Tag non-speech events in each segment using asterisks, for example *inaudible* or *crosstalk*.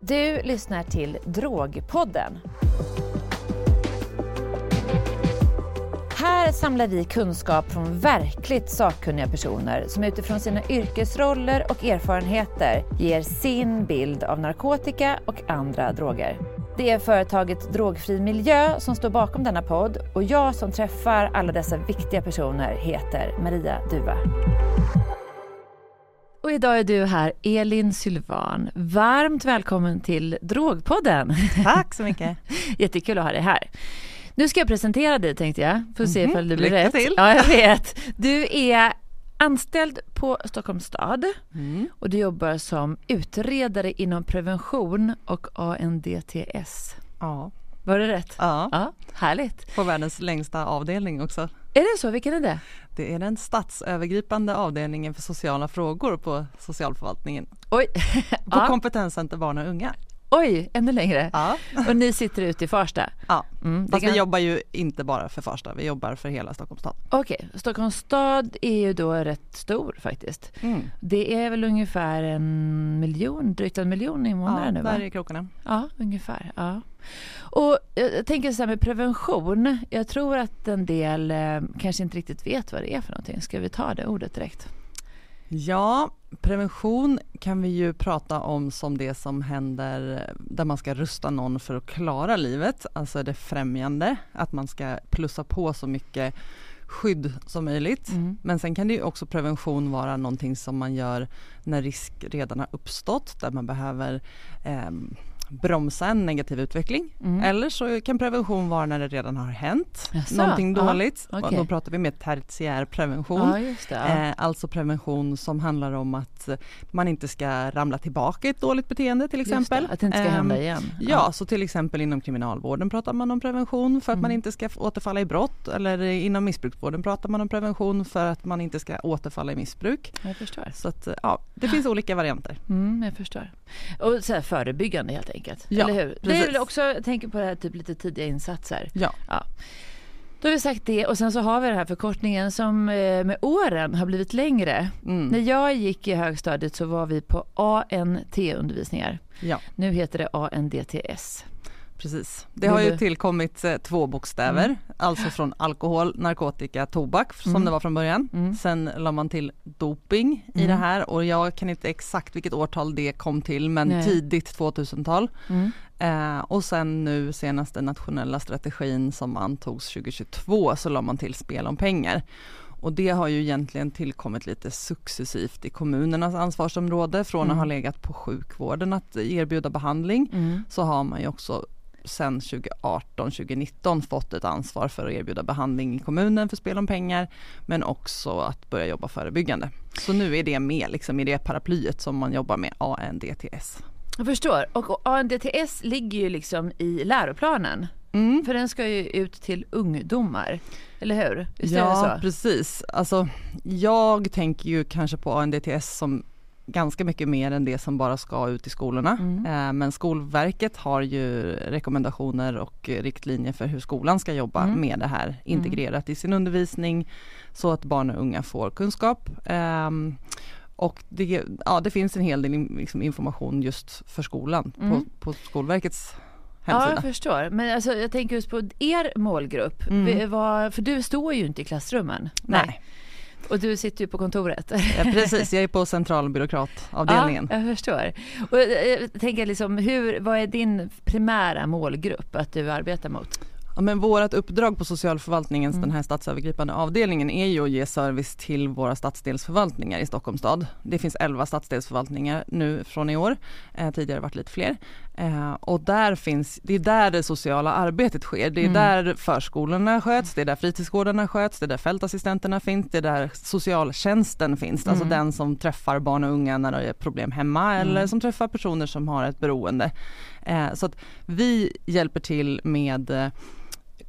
Du lyssnar till Drogpodden. Här samlar vi kunskap från verkligt sakkunniga personer som utifrån sina yrkesroller och erfarenheter ger sin bild av narkotika och andra droger. Det är företaget Drogfri Miljö som står bakom denna podd och jag som träffar alla dessa viktiga personer heter Maria Duva. Och idag är du här, Elin Sylvan. Varmt välkommen till Drogpodden. Tack så mycket. *laughs* Jättekul att ha dig här. Nu ska jag presentera dig tänkte jag, får se mm -hmm. ifall du blir Lycka rätt. Till. Ja, jag vet. Du är anställd på Stockholms stad mm. och du jobbar som utredare inom prevention och ANDTS. Ja. Var det rätt? Ja. ja. Härligt. På världens längsta avdelning också. Är det så? Vilken är det? Det är den statsövergripande avdelningen för sociala frågor på socialförvaltningen. Oj. *laughs* på ja. Kompetenscenter barn och unga. Oj, ännu längre. Ja. Och ni sitter ute i Farsta? Ja, mm, fast kan... vi jobbar ju inte bara för Farsta, vi jobbar för hela Stockholms stad. Okej, okay. Stockholms stad är ju då rätt stor faktiskt. Mm. Det är väl ungefär en miljon, drygt en miljon invånare ja, nu va? där är krokarna. Ja, ungefär. Ja. Och jag tänker så här med prevention. Jag tror att en del eh, kanske inte riktigt vet vad det är för någonting. Ska vi ta det ordet direkt? Ja, prevention kan vi ju prata om som det som händer där man ska rusta någon för att klara livet, alltså det främjande, att man ska plussa på så mycket skydd som möjligt. Mm. Men sen kan det ju också prevention vara någonting som man gör när risk redan har uppstått, där man behöver eh, bromsa en negativ utveckling. Mm. Eller så kan prevention vara när det redan har hänt Jaså, någonting dåligt. Ja, okay. Då pratar vi med tertiär prevention. Ja, det, ja. eh, alltså prevention som handlar om att man inte ska ramla tillbaka i ett dåligt beteende till exempel. Det, att det inte ska hända ehm, igen. Ja, ja, så till exempel inom kriminalvården pratar man om prevention för att mm. man inte ska återfalla i brott. Eller inom missbruksvården pratar man om prevention för att man inte ska återfalla i missbruk. Jag förstår. Så att, ja, det finns olika varianter. Mm, jag förstår. Och så här, förebyggande helt enkelt enkelt. Ja, Eller hur? Precis. Det är också, jag tänker på det här typ lite tidiga insatser. Ja. ja. Då har vi sagt det och sen så har vi den här förkortningen som eh, med åren har blivit längre. Mm. När jag gick i högstadiet så var vi på ANT-undervisningar. Ja. Nu heter det ANDTS. Precis. Det har ju tillkommit eh, två bokstäver, mm. alltså från alkohol, narkotika, tobak som mm. det var från början. Mm. Sen la man till doping i det mm. här och jag kan inte exakt vilket årtal det kom till men Nej. tidigt 2000-tal. Mm. Eh, och sen nu senaste nationella strategin som antogs 2022 så la man till spel om pengar. Och det har ju egentligen tillkommit lite successivt i kommunernas ansvarsområde. Från mm. att ha mm. legat på sjukvården att erbjuda behandling mm. så har man ju också sen 2018-2019 fått ett ansvar för att erbjuda behandling i kommunen för spel om pengar men också att börja jobba förebyggande. Så nu är det med liksom i det paraplyet som man jobbar med ANDTS. Jag förstår och ANDTS ligger ju liksom i läroplanen. Mm. För den ska ju ut till ungdomar, eller hur? Visst ja, precis. Alltså, jag tänker ju kanske på ANDTS som ganska mycket mer än det som bara ska ut i skolorna. Mm. Eh, men Skolverket har ju rekommendationer och riktlinjer för hur skolan ska jobba mm. med det här mm. integrerat i sin undervisning så att barn och unga får kunskap. Ehm, och det, ja, det finns en hel del liksom information just för skolan på, mm. på Skolverkets Hemsida. Ja, jag förstår. Men alltså, jag tänker just på er målgrupp. Mm. För du står ju inte i klassrummen. Nej. Nej. Och du sitter ju på kontoret. Ja, precis, jag är på centralbyråkratavdelningen. Ja, jag förstår. Och jag tänker liksom, hur, vad är din primära målgrupp att du arbetar mot? Ja, men vårt uppdrag på socialförvaltningens, mm. den här statsövergripande avdelningen är ju att ge service till våra stadsdelsförvaltningar i Stockholms stad. Det finns 11 stadsdelsförvaltningar nu från i år, eh, tidigare varit lite fler. Eh, och där finns, det är där det sociala arbetet sker. Det är mm. där förskolorna sköts, det är där fritidsgårdarna sköts, det är där fältassistenterna finns, det är där socialtjänsten finns. Alltså mm. Alltså den som träffar barn och unga när det är problem hemma mm. eller som träffar personer som har ett beroende. Eh, så att vi hjälper till med eh,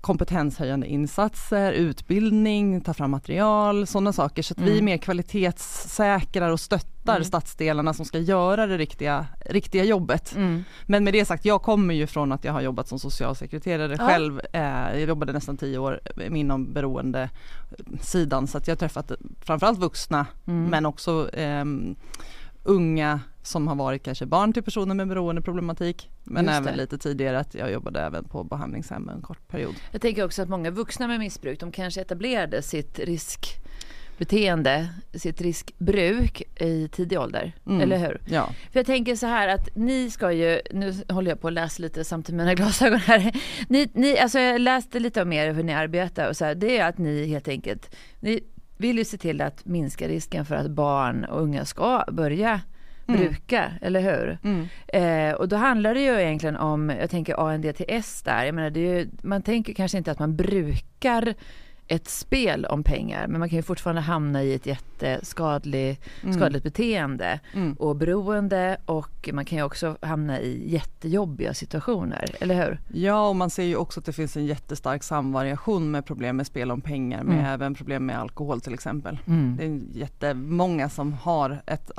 kompetenshöjande insatser, utbildning, ta fram material, sådana saker. Så att mm. vi mer kvalitetssäkrar och stöttar mm. stadsdelarna som ska göra det riktiga, riktiga jobbet. Mm. Men med det sagt, jag kommer ju från att jag har jobbat som socialsekreterare ja. själv. Eh, jag jobbade nästan tio år inom beroende sidan så att jag har träffat framförallt vuxna mm. men också eh, unga som har varit kanske barn till personer med beroendeproblematik men Just även det. lite tidigare att jag jobbade även på behandlingshem en kort period. Jag tänker också att många vuxna med missbruk de kanske etablerade sitt riskbeteende, sitt riskbruk i tidig ålder. Mm. Eller hur? Ja, För jag tänker så här att ni ska ju, nu håller jag på att läsa lite samtidigt med mina *laughs* glasögon här. Ni, ni, alltså jag läste lite om er hur ni arbetar och så här, det är att ni helt enkelt, ni vill ju se till att minska risken för att barn och unga ska börja Mm. bruka, eller hur? mm. Eh, och då handlar det ju egentligen om, jag tänker ANDTS där, jag menar ju, man tänker kanske inte att man brukar ett spel om pengar men man kan ju fortfarande hamna i ett jätteskadligt Mm. skadligt beteende Mm. och beroende och man kan ju också hamna i jättejobbiga situationer, eller hur? Ja och man ser ju också att det finns en jättestark samvariation med problem med spel om pengar med Mm. även problem med alkohol till exempel. Mm. Det är jättemånga som har ett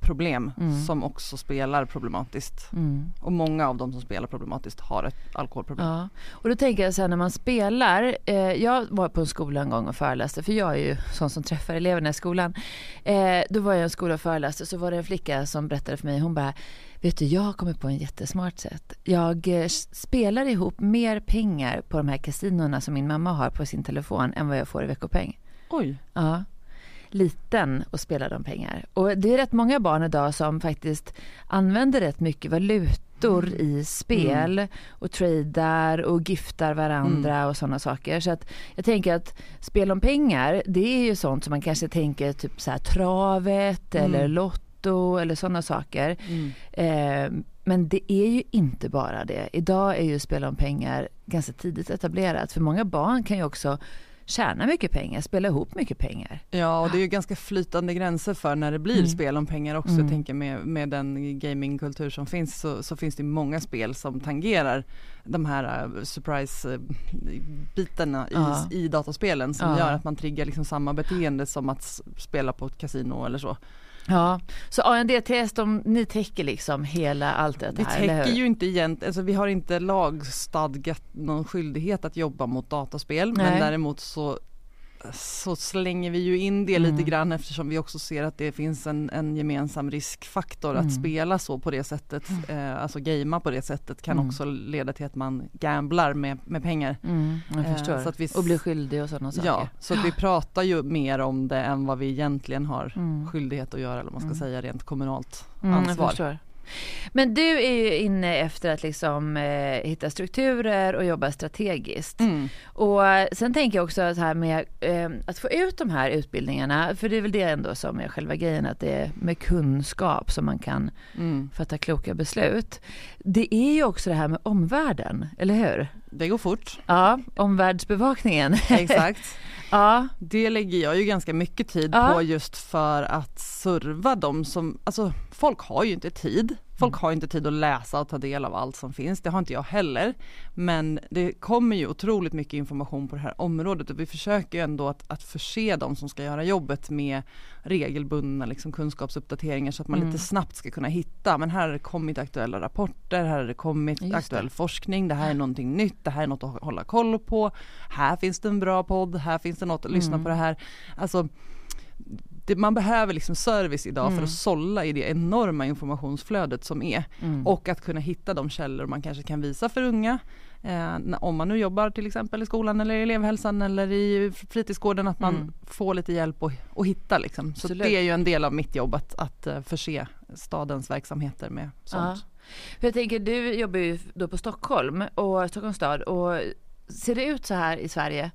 alkoholproblem Mm. som också spelar problematiskt. Mm. Och många av de som spelar problematiskt har ett alkoholproblem. Ja, och då tänker jag så här när man spelar, eh, jag var på en skola en gång och föreläste, för jag är ju sån som träffar eleverna i skolan. Eh, då var jag i en skola och föreläste, så var det en flicka som berättade för mig, hon bara, vet du jag har kommit på en jättesmart sätt. Jag eh, spelar ihop mer pengar på de här kasinorna som min mamma har på sin telefon än vad jag får i veckopeng. Oj, Ja. Liten och spelar de pengar. Och det är rätt många barn idag som faktiskt använder rätt mycket valutor i spel och tradar och giftar varandra och sådana saker. Så att jag tänker att spel om pengar, det är ju sånt som man kanske tänker typ så här travet Mm. eller lotto eller sådana saker. mm. Eh, men det är ju inte bara det. Idag är ju spel om pengar ganska tidigt etablerat. För många barn kan ju också tjäna mycket pengar, spela ihop mycket pengar. Ja och det är ju ganska flytande gränser för när det blir Mm. spel om pengar också. Mm. Jag tänker med, med den gamingkultur som finns så, så finns det många spel som tangerar de här uh, surprise uh, bitarna Ja. i, i dataspelen som Ja. gör att man triggar liksom samma beteende som att spela på ett kasino eller så. Ja, så ANDTS, de, ni täcker liksom hela allt det Vi här, eller täcker ju inte egentligen, alltså vi har inte lagstadgat någon skyldighet att jobba mot dataspel Nej. men däremot så så slänger vi ju in det lite Mm. grann eftersom vi också ser att det finns en, en gemensam riskfaktor Mm. att spela så på det sättet, eh, alltså gamea på det sättet kan Mm. också leda till att man gamblar med, med pengar. Mm, Eh, så att vi- och blir skyldig och sådana saker. Ja, så vi pratar ju mer om det än vad vi egentligen har Mm. skyldighet att göra eller man ska Mm. säga rent kommunalt Mm, ansvar. Men du är ju inne efter att liksom eh, hitta strukturer och jobba strategiskt. Mm. Och eh, sen tänker jag också att här med eh, att få ut de här utbildningarna, för det är väl det ändå som är själva grejen, att det är med kunskap som man kan Mm. fatta kloka beslut. Det är ju också det här med omvärlden, eller hur? Det går fort, Ja, omvärldsbevakningen. exakt. *laughs* ja, Det lägger jag ju ganska mycket tid Ja. på just för att serva dem som, alltså folk har ju inte tid. Folk Mm. har inte tid att läsa och ta del av allt som finns, det har inte jag heller. Men det kommer ju otroligt mycket information på det här området och vi försöker ju ändå att, att förse de som ska göra jobbet med regelbundna liksom, kunskapsuppdateringar så att man Mm. lite snabbt ska kunna hitta, men här har det kommit aktuella rapporter, här har det kommit Just det. aktuell forskning, det här är någonting nytt, det här är något att hålla koll på, här finns det en bra podd, här finns det något att lyssna Mm. på det här. Alltså, det, man behöver liksom service idag Mm. för att sålla i det enorma informationsflödet som är mm. och att kunna hitta de källor man kanske kan visa för unga. Eh, om man nu jobbar till exempel i skolan eller i elevhälsan eller i fritidsgården att man Mm. får lite hjälp att och hitta liksom. Så Absolut. det är ju en del av mitt jobb att, att eh, förse stadens verksamheter med sånt. För jag tänker, du jobbar ju då på Stockholm och Stockholms stad och ser det ut så här i Sverige?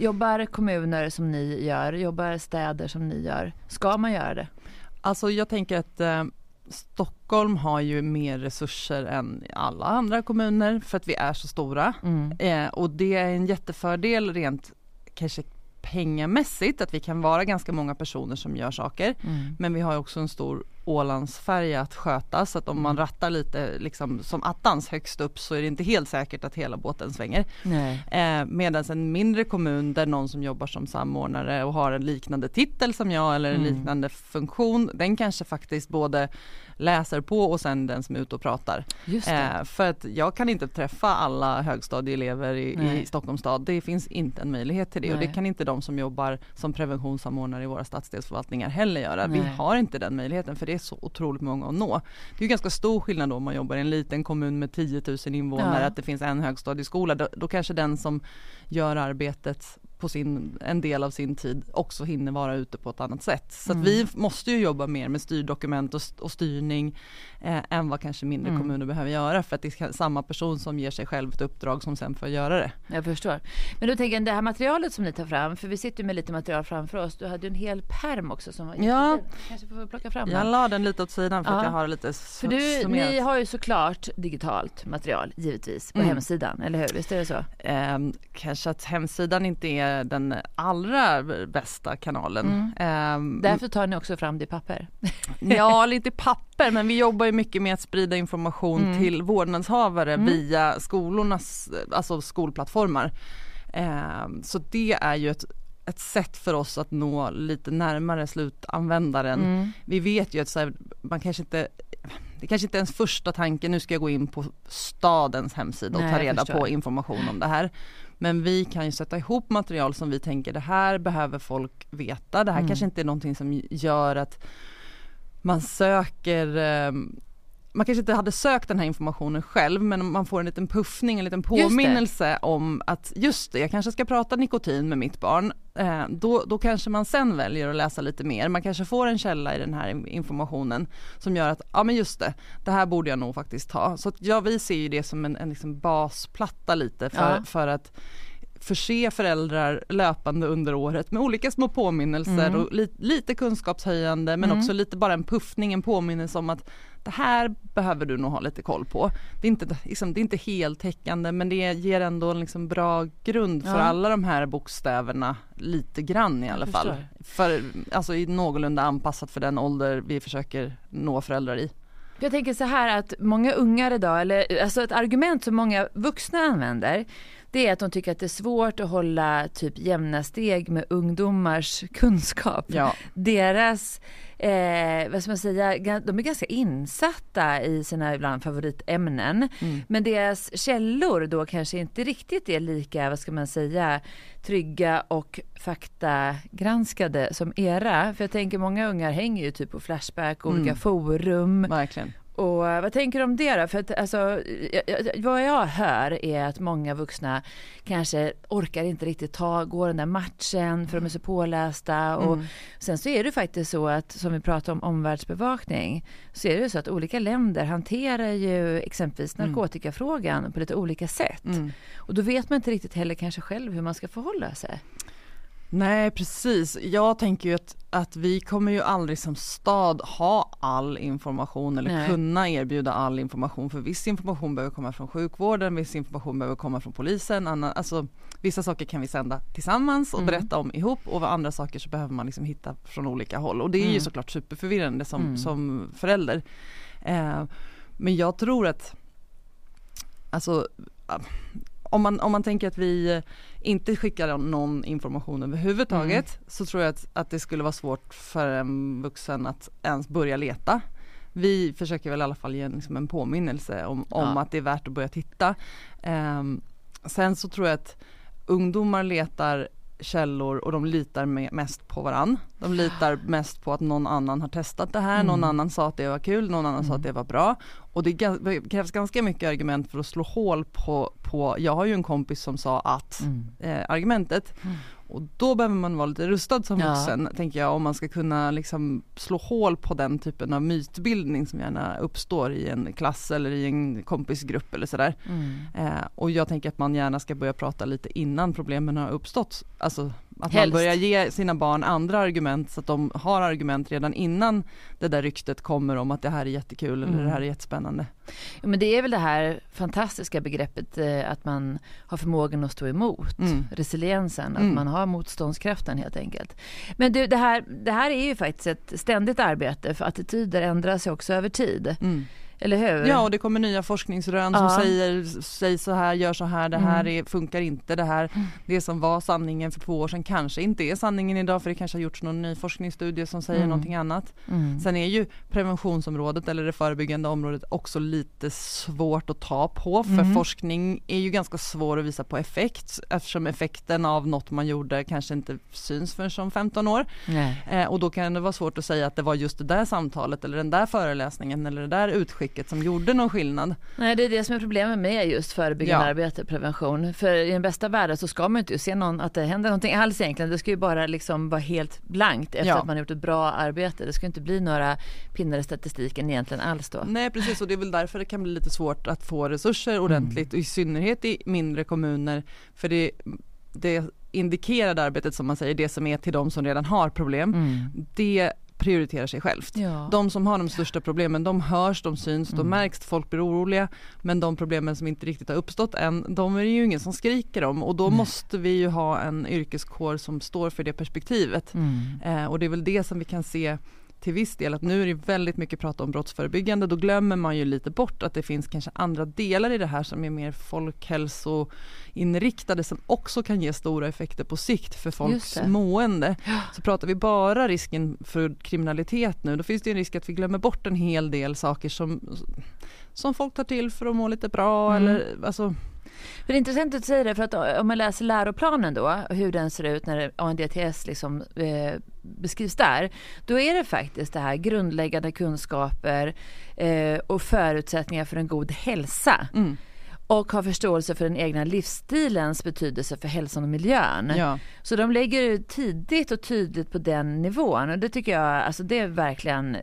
Jobbar kommuner som ni gör? Jobbar städer som ni gör? Ska man göra det? Alltså jag tänker att eh, Stockholm har ju mer resurser än alla andra kommuner för att vi är så stora. Mm. Eh, och det är en jättefördel rent kanske pengamässigt att vi kan vara ganska många personer som gör saker. Mm. Men vi har också en stor Ålandsfärja att sköta så att om man rattar lite liksom som attans högst upp så är det inte helt säkert att hela båten svänger. Eh, Medan en mindre kommun där någon som jobbar som samordnare och har en liknande titel som jag eller en mm. liknande funktion den kanske faktiskt både läser på och sen den som är ute och pratar. Eh, för att jag kan inte träffa alla högstadieelever i, i Stockholms stad. Det finns inte en möjlighet till det Nej. och det kan inte de som jobbar som preventionssamordnare i våra stadsdelsförvaltningar heller göra. Nej. Vi har inte den möjligheten för det är så otroligt många att nå. Det är ganska stor skillnad då om man jobbar i en liten kommun med 10 000 invånare ja. att det finns en högstadieskola. Då, då kanske den som gör arbetet på sin, en del av sin tid också hinner vara ute på ett annat sätt. Så mm. vi måste ju jobba mer med styrdokument och, och styrning eh, än vad kanske mindre mm. kommuner behöver göra för att det är samma person som ger sig själv ett uppdrag som sen får göra det. Jag förstår. Men då tänker jag det här materialet som ni tar fram, för vi sitter med lite material framför oss. Du hade en hel perm också som var Ja, kanske får plocka fram Jag den. la den lite åt sidan för ja. att jag har lite För du, ni har ju såklart digitalt material givetvis på mm. hemsidan, eller hur? Visst är det så? Eh, kanske att hemsidan inte är den allra bästa kanalen. Mm. Eh, Därför tar ni också fram det i papper? *laughs* ja, *laughs* lite papper, men vi jobbar ju mycket med att sprida information mm. till vårdnadshavare mm. via skolornas, alltså skolplattformar. Eh, så det är ju ett ett sätt för oss att nå lite närmare slutanvändaren. Mm. Vi vet ju att här, man kanske inte det kanske inte är ens första tanken, nu ska jag gå in på stadens hemsida och Nej, ta reda på information om det här. Men vi kan ju sätta ihop material som vi tänker det här behöver folk veta. Det här mm. kanske inte är någonting som gör att man söker eh, man kanske inte hade sökt den här informationen själv men man får en liten puffning, en liten påminnelse om att just det, jag kanske ska prata nikotin med mitt barn. Eh, då, då kanske man sen väljer att läsa lite mer. Man kanske får en källa i den här informationen som gör att, ja men just det, det här borde jag nog faktiskt ta. Så att, ja, vi ser ju det som en, en liksom basplatta lite för, ja. för att förse föräldrar löpande under året med olika små påminnelser mm. och li, lite kunskapshöjande men mm. också lite bara en puffning, en påminnelse om att det här behöver du nog ha lite koll på. Det är inte, liksom, det är inte heltäckande men det ger ändå en liksom bra grund för ja. alla de här bokstäverna lite grann i alla fall. För, alltså i någorlunda anpassat för den ålder vi försöker nå föräldrar i. Jag tänker så här att många ungar idag, eller alltså ett argument som många vuxna använder det är att de tycker att det är svårt att hålla typ jämna steg med ungdomars *laughs* kunskap. Ja. Deras, eh, vad ska man säga, de är ganska insatta i sina ibland favoritämnen. Mm. Men deras källor då kanske inte riktigt är lika, vad ska man säga, trygga och faktagranskade som era. För jag tänker många ungar hänger ju typ på Flashback, olika mm. forum. Verkligen. Och vad tänker du om det då? För att, alltså, vad jag hör är att många vuxna kanske orkar inte riktigt ta, gå den där matchen för de är så pålästa. Och mm. Sen så är det faktiskt så att, som vi pratar om omvärldsbevakning, så är det så att olika länder hanterar ju exempelvis mm. narkotikafrågan mm. på lite olika sätt. Mm. Och då vet man inte riktigt heller kanske själv hur man ska förhålla sig. Nej precis, jag tänker ju att, att vi kommer ju aldrig som stad ha all information eller Nej. kunna erbjuda all information för viss information behöver komma från sjukvården, viss information behöver komma från polisen, annan, alltså vissa saker kan vi sända tillsammans och mm. berätta om ihop och andra saker så behöver man liksom hitta från olika håll och det är mm. ju såklart superförvirrande som, mm. som förälder. Eh, men jag tror att alltså om man, om man tänker att vi inte skickar någon information överhuvudtaget mm. så tror jag att, att det skulle vara svårt för en vuxen att ens börja leta. Vi försöker väl i alla fall ge liksom en påminnelse om, om ja. att det är värt att börja titta. Um, sen så tror jag att ungdomar letar källor och de litar mest på varann. De litar mest på att någon annan har testat det här, mm. någon annan sa att det var kul, någon annan mm. sa att mm. det var bra. Och det krävs ganska mycket argument för att slå hål på, på jag har ju en kompis som sa att mm. eh, argumentet. Och då behöver man vara lite rustad som vuxen, ja. tänker jag, om man ska kunna liksom slå hål på den typen av mytbildning som gärna uppstår i en klass eller i en kompisgrupp eller sådär. Mm. Eh, och jag tänker att man gärna ska börja prata lite innan problemen har uppstått. Alltså Att Helst. man börjar ge sina barn andra argument så att de har argument redan innan det där ryktet kommer om att det här är jättekul eller Mm. det här är jättespännande. Ja, men det är väl det här fantastiska begreppet eh, att man har förmågan att stå emot. Mm. Resiliensen, att Mm. man har motståndskraften helt enkelt. Men du, det, här, det här är ju faktiskt ett ständigt arbete för attityder ändras ju också över tid. Mm. Eller hur? Ja och det kommer nya forskningsrön Ja. som säger säg så här, gör så här, det här Mm. är, funkar inte, det här, det som var sanningen för två år sedan kanske inte är sanningen idag för det kanske har gjorts någon ny forskningsstudie som säger Mm. någonting annat. Mm. Sen är ju preventionsområdet eller det förebyggande området också lite svårt att ta på för Mm. forskning är ju ganska svår att visa på effekt eftersom effekten av något man gjorde kanske inte syns förrän som 15 år. Eh, och då kan det vara svårt att säga att det var just det där samtalet eller den där föreläsningen eller det där utskicket som gjorde någon skillnad. Nej, det är det som är problemet med just förebyggande Ja. arbete, prevention. För i den bästa världen så ska man ju inte se någon, att det händer någonting alls egentligen. Det ska ju bara liksom vara helt blankt efter Ja. att man har gjort ett bra arbete. Det ska inte bli några pinnar i statistiken egentligen alls då. Nej precis och det är väl därför det kan bli lite svårt att få resurser ordentligt och i synnerhet i mindre kommuner för det, det indikerade arbetet som man säger, det som är till de som redan har problem, Mm. det prioriterar sig självt. Ja. De som har de största problemen, de hörs, de syns, de Mm. märks, folk blir oroliga. Men de problemen som inte riktigt har uppstått än, de är det ju ingen som skriker om. Och då Nej. måste vi ju ha en yrkeskår som står för det perspektivet. Mm. Eh, och det är väl det som vi kan se till viss del att nu är det väldigt mycket prat om brottsförebyggande. Då glömmer man ju lite bort att det finns kanske andra delar i det här som är mer folkhälsoinriktade som också kan ge stora effekter på sikt för folks mående. Så pratar vi bara risken för kriminalitet nu då finns det en risk att vi glömmer bort en hel del saker som, som folk tar till för att må lite bra Mm. eller alltså För det är intressant att du säger det, för att om man läser läroplanen då, hur den ser ut när ANDTS liksom, eh, beskrivs där, då är det faktiskt det här grundläggande kunskaper eh, och förutsättningar för en god hälsa. mm, Och ha förståelse för den egna livsstilens betydelse för hälsan och miljön. ja. Så de lägger ut tidigt och tydligt på den nivån och det tycker jag, alltså det är verkligen,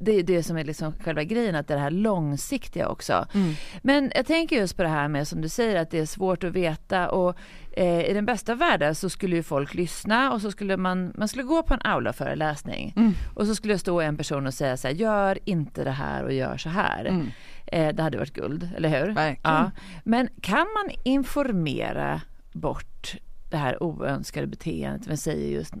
det är det som är liksom själva grejen, att det är det här långsiktiga också. Mm. Men jag tänker just på det här med som du säger att det är svårt att veta och eh, i den bästa världen så skulle ju folk lyssna och så skulle man, man skulle gå på en aula-föreläsning Mm. och så skulle stå en person och säga så här, gör inte det här och gör så här. Mm. Eh, det hade varit guld, eller hur? Verkligen. Ja. Men kan man informera bort det här oönskade beteendet, vi säger just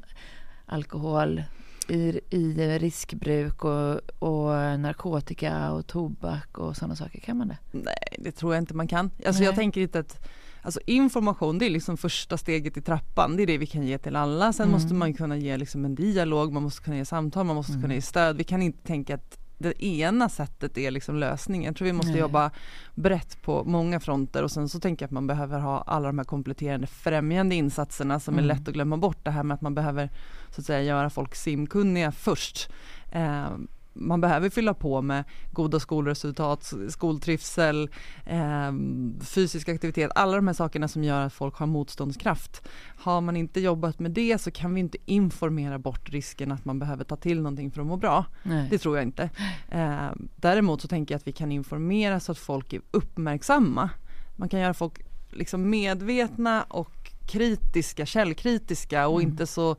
alkohol i, i riskbruk och, och narkotika och tobak och sådana saker, kan man det? Nej det tror jag inte man kan. Alltså jag tänker inte att Alltså information det är liksom första steget i trappan, det är det vi kan ge till alla. Sen Mm. måste man kunna ge liksom en dialog, man måste kunna ge samtal, man måste Mm. kunna ge stöd. Vi kan inte tänka att det ena sättet är liksom lösningen. Jag tror vi måste Nej. jobba brett på många fronter och sen så tänker jag att man behöver ha alla de här kompletterande främjande insatserna som Mm. är lätt att glömma bort. Det här med att man behöver så att säga göra folk simkunniga först. Eh, man behöver fylla på med goda skolresultat, skoltrivsel, eh, fysisk aktivitet, alla de här sakerna som gör att folk har motståndskraft. Har man inte jobbat med det så kan vi inte informera bort risken att man behöver ta till någonting för att må bra. Nej. Det tror jag inte. Eh, däremot så tänker jag att vi kan informera så att folk är uppmärksamma. Man kan göra folk liksom medvetna och kritiska, källkritiska och Mm. inte så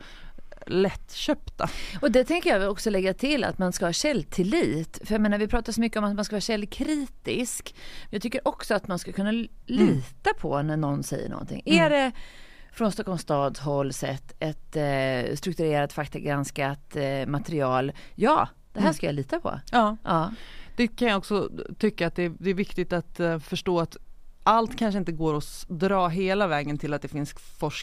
lättköpta. Och det tänker jag också lägga till att man ska ha källtillit. För jag menar vi pratar så mycket om att man ska vara källkritisk. Jag tycker också att man ska kunna l- lita på när någon säger någonting. Mm. Är det från Stockholms stads håll sett ett eh, strukturerat faktagranskat eh, material? Ja, det här Mm. ska jag lita på. Ja. Ja. Det kan jag också tycka att det är, det är viktigt att eh, förstå att allt kanske inte går att dra hela vägen till att det finns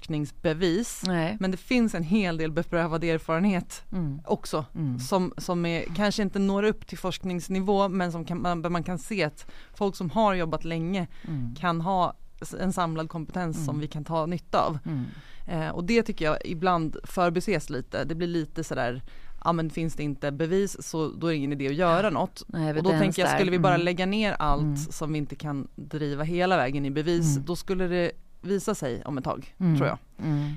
forskningsbevis. Nej. Men det finns en hel del beprövad erfarenhet Mm. också Mm. som, som är, kanske inte når upp till forskningsnivå men som kan, man, man kan se att folk som har jobbat länge Mm. kan ha en samlad kompetens Mm. som vi kan ta nytta av. Mm. Eh, och det tycker jag ibland förbises lite. Det blir lite sådär, ja men finns det inte bevis så då är det ingen idé att göra något. Nej, Och då tänker jag, skulle vi bara Mm. lägga ner allt Mm. som vi inte kan driva hela vägen i bevis, Mm. då skulle det visa sig om ett tag, mm. tror jag. Mm. Um,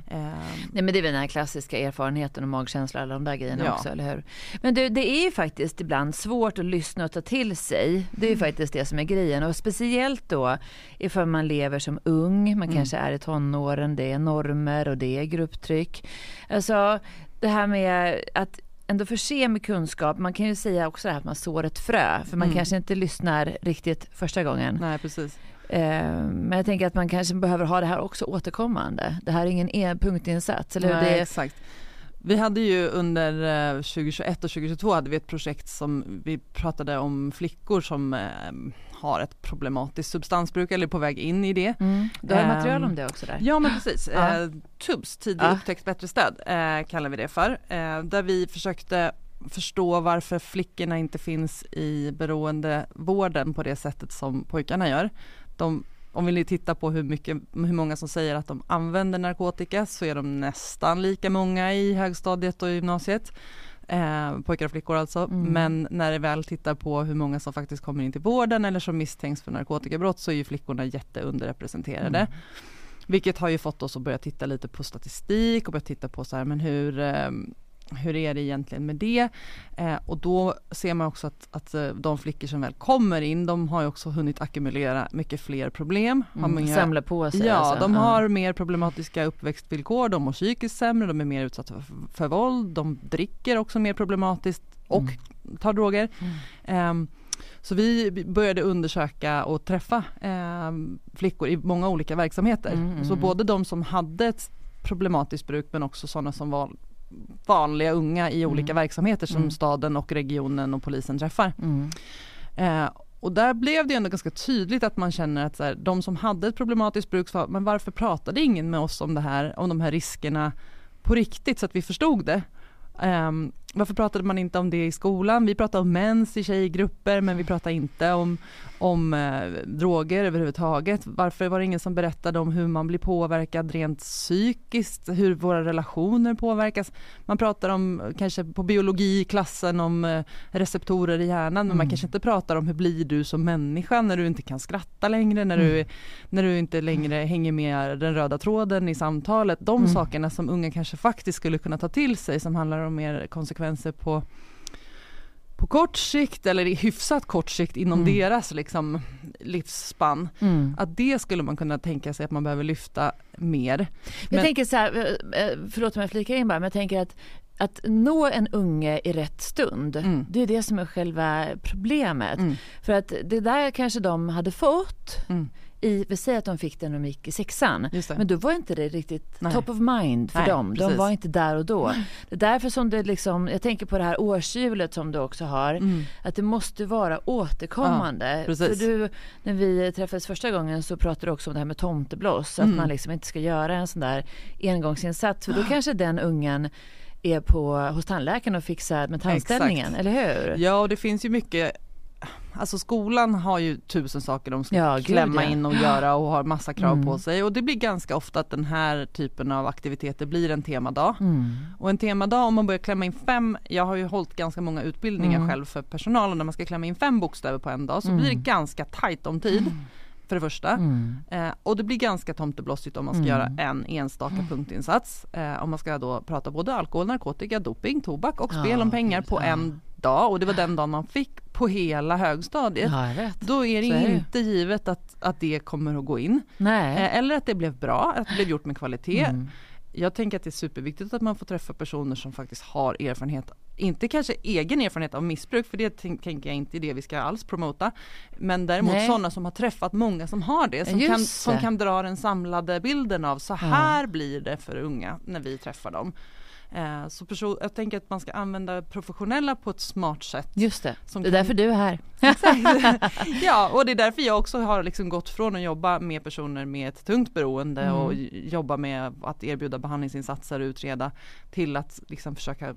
Nej men det är väl den här klassiska erfarenheten och magkänsla alla de där grejerna ja. också, eller hur? Men det, det är ju faktiskt ibland svårt att lyssna och ta till sig. Det är ju mm. faktiskt det som är grejen och speciellt då ifall man lever som ung, man mm. kanske är i tonåren, det är normer och det är grupptryck. Alltså det här med att ändå förse med kunskap. Man kan ju säga också det här att man sår ett frö, för man mm. kanske inte lyssnar riktigt första gången. Nej, precis. Eh, men jag tänker att man kanske behöver ha det här också återkommande. Det här är ingen e punktinsats, eller hur? Nej, det är... exakt. Vi hade ju under 2021 eh, och 2022 hade vi ett projekt som vi pratade om flickor som eh, har ett problematiskt substansbruk eller är på väg in i det. Mm. Du har material om det också där? Ja men precis. Ja. Eh, TUBS, tidig ja. upptäckt bättre stöd eh, kallar vi det för. Eh, där vi försökte förstå varför flickorna inte finns i beroendevården på det sättet som pojkarna gör. De, om vi tittar på hur, mycket, hur många som säger att de använder narkotika så är de nästan lika många i högstadiet och gymnasiet. Eh, pojkar och flickor alltså. Mm. Men när det väl tittar på hur många som faktiskt kommer in till vården eller som misstänks för narkotikabrott så är ju flickorna jätteunderrepresenterade. Mm. Vilket har ju fått oss att börja titta lite på statistik och börja titta på så här, men hur eh, hur är det egentligen med det? Eh, och då ser man också att, att eh, de flickor som väl kommer in, de har ju också hunnit ackumulera mycket fler problem. Mm, många, samla på sig Ja, alltså. de har mm. mer problematiska uppväxtvillkor, de mår psykiskt sämre, de är mer utsatta för, för våld, de dricker också mer problematiskt och mm. tar droger. Eh, så vi började undersöka och träffa eh, flickor i många olika verksamheter. Mm, mm så både de som hade ett problematiskt bruk men också sådana som var vanliga unga i olika mm. verksamheter som mm. staden och regionen och polisen träffar. Mm. Eh, och där blev det ändå ganska tydligt att man känner att så här, de som hade ett problematiskt bruk sa, men varför pratade ingen med oss om det här, om de här riskerna på riktigt så att vi förstod det. Um, varför pratade man inte om det i skolan? Vi pratade om mens i tjejgrupper men vi pratade inte om, om eh, droger överhuvudtaget. Varför var det ingen som berättade om hur man blir påverkad rent psykiskt, hur våra relationer påverkas? Man pratar om kanske på biologi i klassen om eh, receptorer i hjärnan men mm. man kanske inte pratar om hur blir du som människa när du inte kan skratta längre, när, mm. du, när du inte längre hänger med den röda tråden i samtalet. De mm. sakerna som unga kanske faktiskt skulle kunna ta till sig som handlar om mer konsekvenser på på kort sikt eller i hyfsat kort sikt inom mm. deras liksom, livsspann. Mm. Att det skulle man kunna tänka sig att man behöver lyfta mer. Men jag tänker så här, eh, eh, förlåt om jag flikar in bara, men jag tänker att att nå en unge i rätt stund, mm. det är det som är själva problemet. Mm. För att det där kanske de hade fått mm i, vi säger att de fick den när de gick i sexan, men då var inte det riktigt Nej. top of mind för Nej, dem. De var inte där och då. Det är därför som det liksom, jag tänker på det här årshjulet som du också har, mm. att det måste vara återkommande. Ja, för du, när vi träffades första gången så pratade du också om det här med tomtebloss, mm. att man liksom inte ska göra en sån där engångsinsats, för då kanske den ungen är på, hos tandläkaren och fixar med tandställningen, Exakt. eller hur? Ja, och det finns ju mycket alltså skolan har ju tusen saker de ska ja, klämma in och göra och har massa krav mm. på sig och det blir ganska ofta att den här typen av aktiviteter blir en temadag. Mm. Och en temadag om man börjar klämma in fem, jag har ju hållit ganska många utbildningar mm. själv för personalen där man ska klämma in fem bokstäver på en dag så blir det mm. ganska tajt om tid mm. för det första. Mm. Eh, och det blir ganska tomteblossigt om man ska mm. göra en enstaka punktinsats. Eh, om man ska då prata både alkohol, narkotika, doping, tobak och spel om pengar på en dag och det var den dagen man fick på hela högstadiet. Ja, då är det Så inte är det. givet att, att det kommer att gå in. Nej. Eh, eller att det blev bra, att det blev gjort med kvalitet. Mm. Jag tänker att det är superviktigt att man får träffa personer som faktiskt har erfarenhet inte kanske egen erfarenhet av missbruk för det tänker jag inte är det vi ska alls promota. Men däremot Nej. sådana som har träffat många som har det som, kan, som kan dra den samlade bilden av så här ja. blir det för unga när vi träffar dem. Eh, så person, jag tänker att man ska använda professionella på ett smart sätt. Just det, det är kan... därför du är här. *laughs* ja, och det är därför jag också har liksom gått från att jobba med personer med ett tungt beroende mm. och jobba med att erbjuda behandlingsinsatser och utreda till att liksom försöka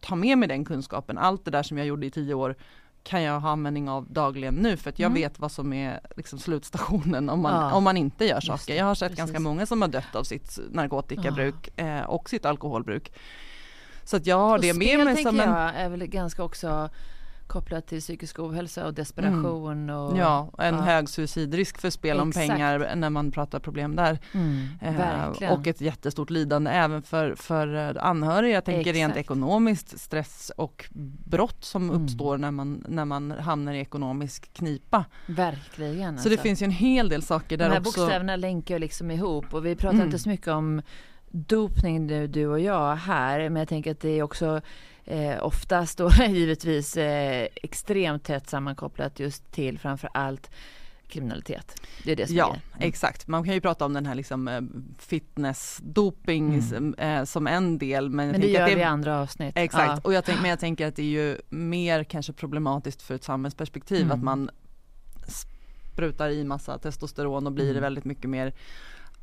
ta med mig den kunskapen. Allt det där som jag gjorde i tio år kan jag ha användning av dagligen nu för att jag mm. vet vad som är liksom slutstationen om man, ja. om man inte gör saker. Jag har sett Precis. ganska många som har dött av sitt narkotikabruk ja. eh, och sitt alkoholbruk. Så att jag har och det med mig som en... jag är väl ganska också kopplat till psykisk ohälsa och desperation. Mm. Och, ja, en ja. hög suicidrisk för spel om pengar när man pratar problem där. Mm, eh, och ett jättestort lidande även för, för anhöriga. Jag tänker Exakt. rent ekonomiskt stress och brott som mm. uppstår när man, när man hamnar i ekonomisk knipa. Verkligen. Så alltså. det finns ju en hel del saker där också. De här också. bokstäverna länkar liksom ihop och vi pratar mm. inte så mycket om dopning nu du och jag här men jag tänker att det är också eh, oftast då *laughs* givetvis eh, extremt tätt sammankopplat just till framför allt kriminalitet. Det är det som Ja, är. Mm. exakt. Man kan ju prata om den här liksom eh, fitness, doping mm. eh, som en del. Men, men det gör det, vi i andra avsnitt. Exakt, ja. och jag tänk, men jag tänker att det är ju mer kanske problematiskt för ett samhällsperspektiv mm. att man sprutar i massa testosteron och blir mm. väldigt mycket mer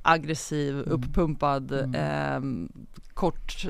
aggressiv, mm. uppumpad, mm. Eh, kort,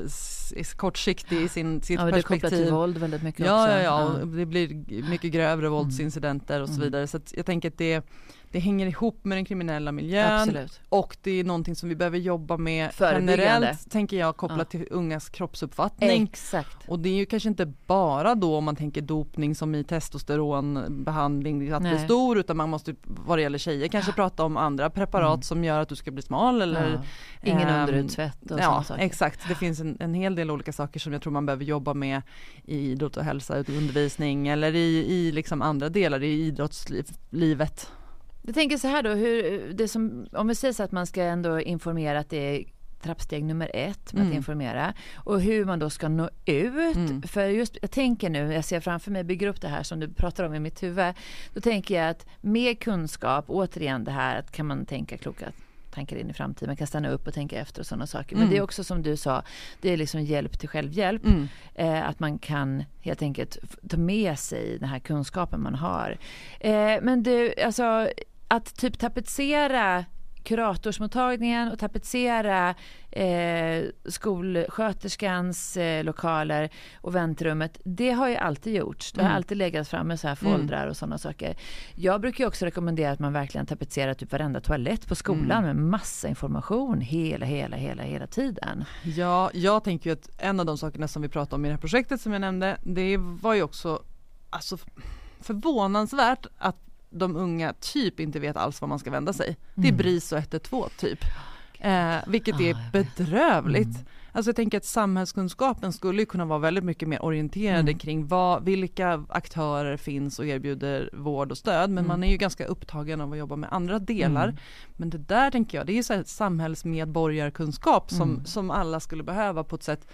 kortsiktig i sin, sitt ja, perspektiv. Det till våld väldigt mycket ja, också. Ja, ja, ja. det blir mycket grövre våldsincidenter och så mm. vidare. Så jag tänker att det det hänger ihop med den kriminella miljön Absolut. och det är någonting som vi behöver jobba med generellt tänker jag kopplat ja. till ungas kroppsuppfattning. Exakt. Och det är ju kanske inte bara då om man tänker dopning som i testosteronbehandling att bli stor utan man måste vad det gäller tjejer kanske prata om andra preparat mm. som gör att du ska bli smal eller ja. Ingen ähm, underutsvett och Ja saker. exakt, det finns en, en, hel del olika saker som jag tror man behöver jobba med i idrott och hälsa, undervisning eller i, i liksom andra delar i idrottslivet. Jag tänker så här då, hur, det som, om vi säger så att man ska ändå informera att det är trappsteg nummer ett med mm. att informera och hur man då ska nå ut. Mm. För just, jag tänker nu, jag ser framför mig, bygger upp det här som du pratar om i mitt huvud. Då tänker jag att med kunskap, återigen det här att kan man tänka kloka tankar in i framtiden, man kan stanna upp och tänka efter och sådana saker. Men mm. det är också som du sa, det är liksom hjälp till självhjälp. Mm. Eh, att man kan helt enkelt ta med sig den här kunskapen man har. Eh, men du, alltså att typ tapetsera kuratorsmottagningen och tapetsera eh, skolsköterskans eh, lokaler och väntrummet. Det har ju alltid gjorts. Det har mm. alltid legat framme så här foldrar mm. och sådana saker. Jag brukar också rekommendera att man verkligen tapetserar typ varenda toalett på skolan mm. med massa information hela, hela, hela, hela tiden. Ja, jag tänker ju att en av de sakerna som vi pratade om i det här projektet som jag nämnde, det var ju också alltså förvånansvärt att de unga typ inte vet alls var man ska vända sig. Mm. Det är mm. BRIS och 112 typ. Eh, vilket är ah, bedrövligt. Mm. Alltså jag tänker att samhällskunskapen skulle kunna vara väldigt mycket mer orienterade mm. kring vad, vilka aktörer finns och erbjuder vård och stöd men mm. man är ju ganska upptagen av att jobba med andra delar. Mm. Men det där tänker jag, det är ju så här samhällsmedborgarkunskap som, mm. som alla skulle behöva på ett sätt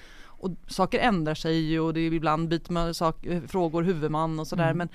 och saker ändrar sig ju och det är ibland byter man sak, eh, frågor huvudman och sådär mm. men,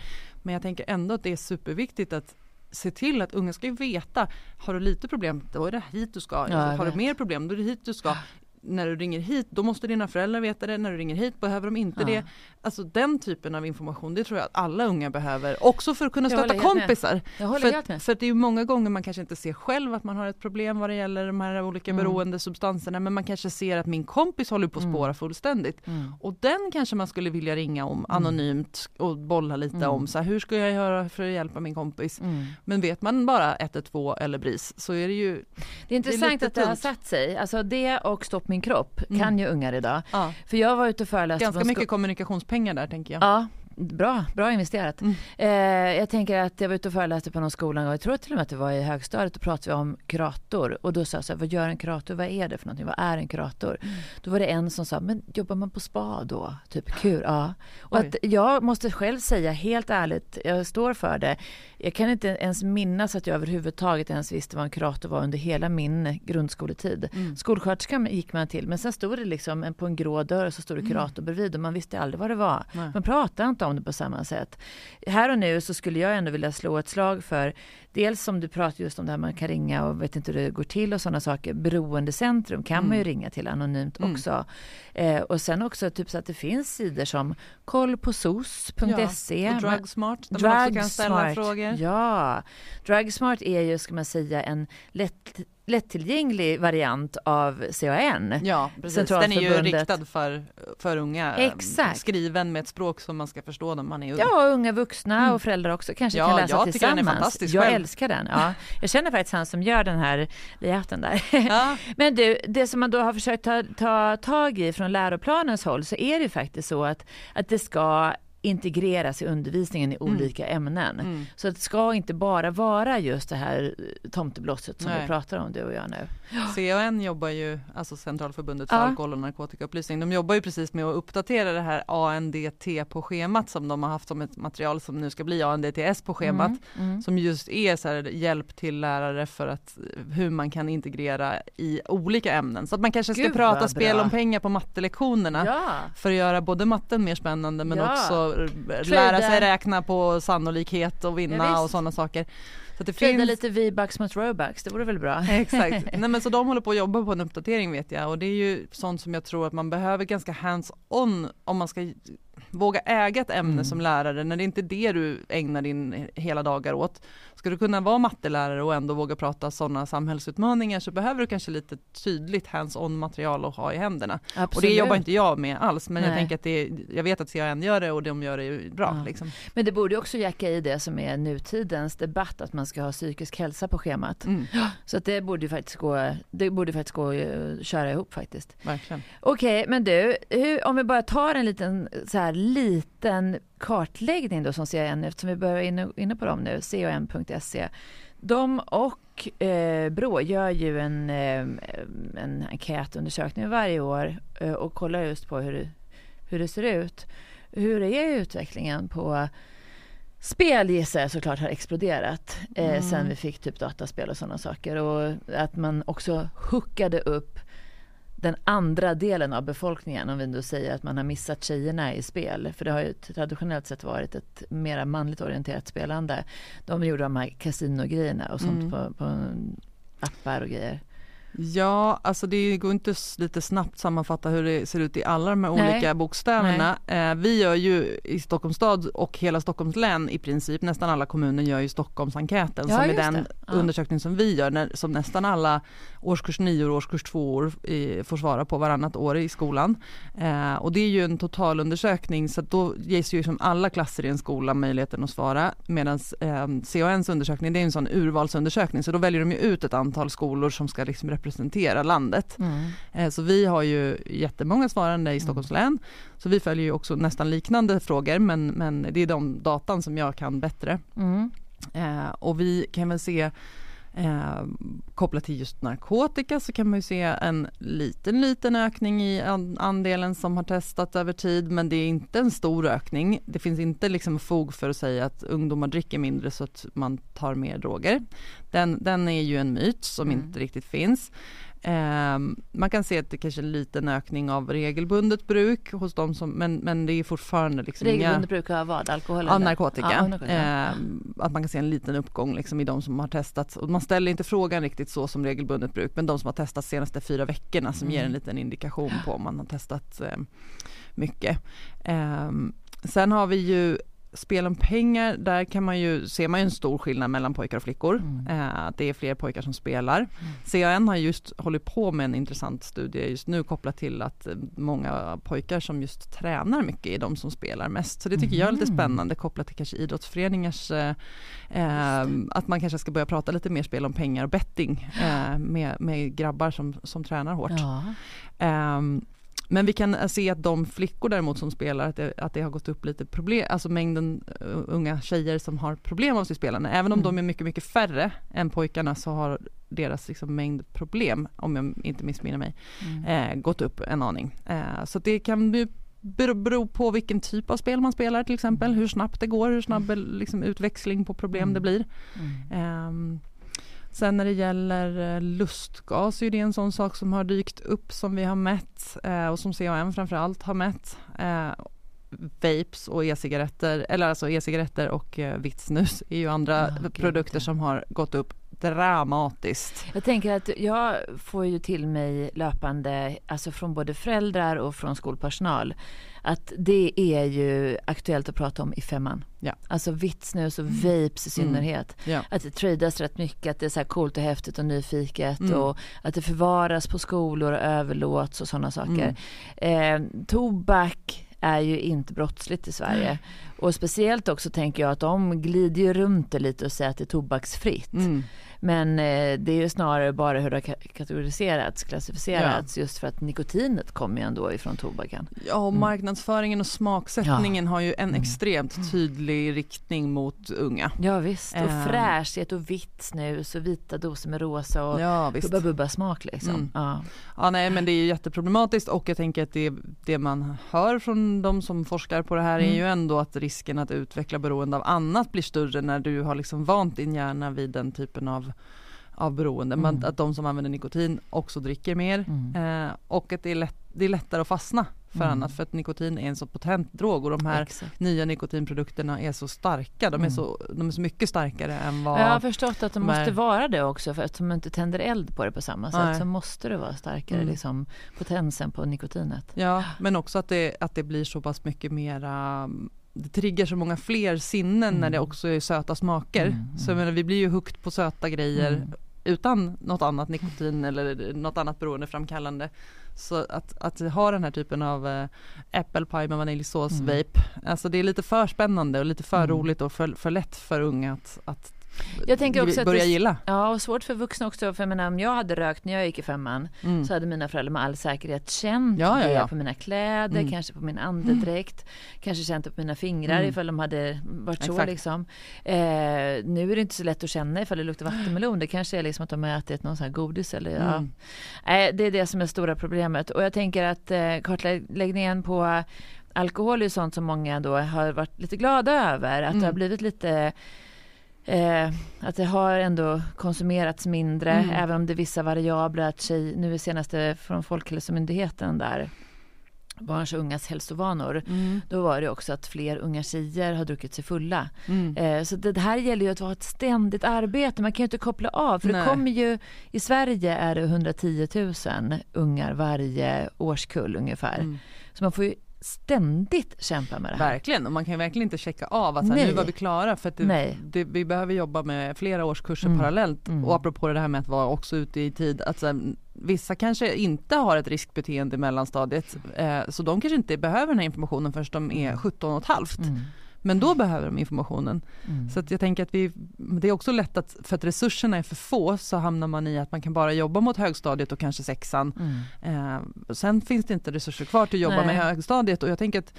men jag tänker ändå att det är superviktigt att se till att unga ska ju veta, har du lite problem, då är det hit du ska. Ja, har du mer problem, då är det hit du ska när du ringer hit, då måste dina föräldrar veta det. När du ringer hit behöver de inte ja. det. Alltså den typen av information, det tror jag att alla unga behöver. Också för att kunna stötta kompisar. För, för det är ju många gånger man kanske inte ser själv att man har ett problem vad det gäller de här olika mm. beroendesubstanserna. Men man kanske ser att min kompis håller på att mm. spåra mm. fullständigt. Mm. Och den kanske man skulle vilja ringa om mm. anonymt och bolla lite mm. om. Så här, hur ska jag göra för att hjälpa min kompis? Men vet man bara 112 eller BRIS så är det ju Det är intressant det är att det har satt sig. Alltså det och Stopp min kropp mm. kan ju ungar idag. Ja. För jag var ute och föreläste. Ganska mycket kommunikationspengar där tänker jag. Ja, Bra, bra investerat. Mm. Eh, jag tänker att jag var ute och föreläste på någon skola och jag tror till och med att det var i högstadiet och pratade vi om kurator och då sa jag så här, vad gör en kurator, vad är det för någonting, vad är en kurator? Mm. Då var det en som sa, men jobbar man på spa då? Typ kur, ja. Och att jag måste själv säga helt ärligt, jag står för det, jag kan inte ens minnas att jag överhuvudtaget ens visste vad en kurator var under hela min grundskoletid. Mm. Skolsköterskan gick man till men sen stod det liksom på en grå dörr så stod det mm. kurator bredvid och man visste aldrig vad det var. Nej. Man pratade inte om det på samma sätt. Här och nu så skulle jag ändå vilja slå ett slag för dels som du pratar just om det här man kan ringa och vet inte hur det går till och sådana saker. Beroendecentrum kan mm. man ju mm. ringa till anonymt mm. också. Eh, och sen också typ så att det finns sidor som kollpåsos.se. Ja, och Drugsmart där Drug man också kan ställa frågor. Ja, Drugsmart är ju ska man säga en lätt lättillgänglig variant av CAN. Ja, precis. Den är ju riktad för, för unga. Exakt. Skriven med ett språk som man ska förstå när man är ung. Ja, unga vuxna mm. och föräldrar också kanske ja, kan läsa jag tillsammans. Den är fantastisk jag själv. älskar den. Ja. *laughs* Jag känner faktiskt han som gör den här layouten där. Ja. *laughs* Men du, det som man då har försökt ta, ta tag i från läroplanens håll så är det ju faktiskt så att, att det ska integreras i undervisningen i Mm. olika ämnen. Mm. Så det ska inte bara vara just det här eh, tomteblosset som Nej. vi pratar om du och jag nu. *gasps* CAN jobbar ju, alltså Centralförbundet för Ja. alkohol och narkotikaupplysning, de jobbar ju precis med att uppdatera det här ANDT på schemat som de har haft som ett material som nu ska bli ANDTS på schemat. Mm, mm. Som just är så här hjälp till lärare för att hur man kan integrera i olika ämnen. Så att man kanske ska Gud, prata spel om pengar på mattelektionerna. Ja, För att göra både matten mer spännande men Ja. också Trada. lära sig räkna på sannolikhet och vinna Ja, och sådana saker. Så att det trada finns... lite V-bucks mot Robux, det vore väl bra? *laughs* Exakt. *laughs* Nej, men så de håller på att jobba på en uppdatering vet jag och det är ju sånt som jag tror att man behöver ganska hands-on om man ska våga äga ett ämne Mm. som lärare när det inte är det du ägnar din hela dagar åt. Ska du kunna vara mattelärare och ändå våga prata sådana samhällsutmaningar så behöver du kanske lite tydligt hands-on material att ha i händerna. Absolut. Och det jobbar inte jag med alls men jag Nej. tänker att det jag vet att CAN gör det och de gör det bra. Ja. Liksom. Men det borde också jacka i det som är nutidens debatt, att man ska ha psykisk hälsa på schemat. Mm, Så att det borde faktiskt gå, det borde faktiskt gå att köra ihop faktiskt. verkligen. Okej, men du, hur, om vi bara tar en liten, så här, liten kartläggning då som CAN, eftersom vi börjar inne, inne på dem nu, can.se. De och eh, Brå gör ju en, eh, en enkätundersökning varje år eh, och kollar just på hur, hur det ser ut. Hur är utvecklingen på spel gissar jag såklart har exploderat eh, Mm. sen vi fick typ dataspel och sådana saker och att man också hookade upp den andra delen av befolkningen om vi då säger att man har missat tjejerna i spel för det har ju traditionellt sett varit ett mera manligt orienterat spelande. De gjorde de här kasinogrejerna och sånt Mm. på, på appar och grejer. Ja, alltså det går inte lite snabbt sammanfatta hur det ser ut i alla de här Nej. olika bokstäverna. Eh, vi gör ju i Stockholms stad och hela Stockholms län i princip, nästan alla kommuner gör ju Stockholmsenkäten Ja, som är den. Ja. undersökning som vi gör, när, som nästan alla årskurs 9 och årskurs 2 år i, får svara på varannat år i skolan. Eh, och det är ju en totalundersökning så då ges ju som alla klasser i en skola möjligheten att svara medan eh, CANs undersökning det är en sån urvalsundersökning så då väljer de ju ut ett antal skolor som ska liksom representera landet. Mm. Eh, Så vi har ju jättemånga svarande i Stockholms län. Så vi följer ju också nästan liknande frågor men, men det är de datan som jag kan bättre. Mm. Eh, och vi kan väl se eh, kopplat till just narkotika så kan man ju se en liten liten ökning i an- andelen som har testat över tid men det är inte en stor ökning. Det finns inte liksom fog för att säga att ungdomar dricker mindre så att man tar mer droger. Den, den är ju en myt som Mm. inte riktigt finns. Eh, man kan se att det kanske är en liten ökning av regelbundet bruk hos de som, men, men det är fortfarande liksom Regelbundet brukar ha vad? Alkohol? Eller? narkotika. Ja, narkotika. Eh, att man kan se en liten uppgång liksom i de som har testat. Och man ställer inte frågan riktigt så som regelbundet bruk men de som har testat senaste fyra veckorna som Mm. ger en liten indikation på om man har testat eh, mycket. Eh, sen har vi ju spel om pengar, där kan man ju, ser man ju en stor skillnad mellan pojkar och flickor. Mm. Eh, det är fler pojkar som spelar. CAN har just hållit på med en intressant studie just nu kopplat till att eh, många pojkar som just tränar mycket är de som spelar mest. Så det tycker jag är lite Mhm. spännande kopplat till kanske idrottsföreningars eh, eh, att man kanske ska börja prata lite mer spel om pengar och betting eh, med, med grabbar som, som tränar hårt. Ja. Men vi kan se att de flickor däremot som spelar, att det, att det har gått upp lite problem, alltså mängden uh, unga tjejer som har problem av sitt spelande. Även om Mm. de är mycket, mycket färre än pojkarna så har deras liksom, mängd problem, om jag inte missminner mig, Mm. eh, gått upp en aning. Eh, så det kan ju bero, på vilken typ av spel man spelar till exempel, hur snabbt det går, hur snabb liksom, utväxling på problem Mm. det blir. Mm. Ehm, sen när det gäller eh, lustgas är det en sån sak som har dykt upp som vi har mätt eh, och som CAN framförallt har mätt. Eh, vapes och e-cigaretter, eller alltså e-cigaretter och vitt snus är ju andra Ah, gud, produkter ja. som har gått upp dramatiskt. Jag tänker att jag får ju till mig löpande, alltså från både föräldrar och från skolpersonal, att det är ju aktuellt att prata om i femman. Ja. Alltså vitt snus och vapes i Mm. synnerhet. Ja. Att det tradas rätt mycket, att det är så här coolt och häftigt och nyfiket Mm. och att det förvaras på skolor och överlåts och sådana saker. Mm. Eh, tobak är ju inte brottsligt i Sverige. Och speciellt också tänker jag att de glider ju runt det lite och säger att det är tobaksfritt. Mm. Men eh, det är ju snarare bara hur det har kategoriserats, klassificerats ja. just för att nikotinet kommer ju ändå ifrån tobaken. Ja, och mm. marknadsföringen och smaksättningen ja. har ju en mm. extremt tydlig riktning mot unga. Ja visst, och um. fräschhet och vitt snus och vita doser med rosa och ja, bubba bubba smak liksom. Mm. Ja. ja, nej men det är ju jätteproblematiskt och jag tänker att det, det man hör från de som forskar på det här mm. är ju ändå att risken att utveckla beroende av annat blir större när du har liksom vant din hjärna vid den typen av av beroende. Mm. Men att de som använder nikotin också dricker mer mm. eh, och att det är, lätt, det är lättare att fastna för mm. annat för att nikotin är en så potent drog och de här Exakt. nya nikotinprodukterna är så starka. De är, mm. så, de är så mycket starkare än vad... Jag har förstått att de, de måste är... vara det också för att de inte tänder eld på det på samma sätt Nej. så måste det vara starkare mm. liksom, potensen på nikotinet. Ja men också att det, att det blir så pass mycket mera det triggar så många fler sinnen när det mm. också är söta smaker. Mm, så jag menar, vi blir ju hooked på söta grejer utan något annat nikotin eller något annat beroendeframkallande. Så att, att ha den här typen av äh, apple pie med vaniljsås mm. vape, alltså det är lite för spännande och lite för mm. roligt och för, för lätt för unga att, att jag tänker också börja att det, gilla. Ja, och svårt för vuxna också. För jag menar, om jag hade rökt när jag gick i femman mm. så hade mina föräldrar med all säkerhet känt ja, det ja, ja. på mina kläder, mm. kanske på min andedräkt, mm. kanske känt det på mina fingrar mm. ifall de hade varit så liksom. Eh, nu är det inte så lätt att känna ifall det luktar vattenmelon. Det kanske är liksom att de har ätit någon sån här godis eller ja. Mm. Eh, det är det som är stora problemet. Och jag tänker att eh, kartläggningen på alkohol är sånt som många då har varit lite glada över. Att det har mm. blivit lite Eh, att det har ändå konsumerats mindre, mm. även om det är vissa variabler. Att tjej, nu är senaste från Folkhälsomyndigheten där, barns och ungas hälsovanor. Mm. Då var det också att fler unga tjejer har druckit sig fulla. Mm. Eh, så det, här gäller ju att vara ett ständigt arbete. Man kan ju inte koppla av. För Nej. det kommer ju, i Sverige är det 110 000 ungar varje årskull ungefär. Mm. Så man får ju ständigt kämpa med det här. Verkligen, och man kan verkligen inte checka av att nu var vi klara för att det, det, vi behöver jobba med flera årskurser mm. parallellt. Mm. Och apropå det här med att vara också ute i tid, att vissa kanske inte har ett riskbeteende i mellanstadiet eh, så de kanske inte behöver den här informationen förrän de är 17 och ett halvt. Mm. Men då behöver de informationen. Mm. Så jag tänker att vi, det är också lätt att, för att resurserna är för få så hamnar man i att man kan bara jobba mot högstadiet och kanske sexan. Mm. Eh, sen finns det inte resurser kvar till att jobba Nej. med högstadiet och jag tänker att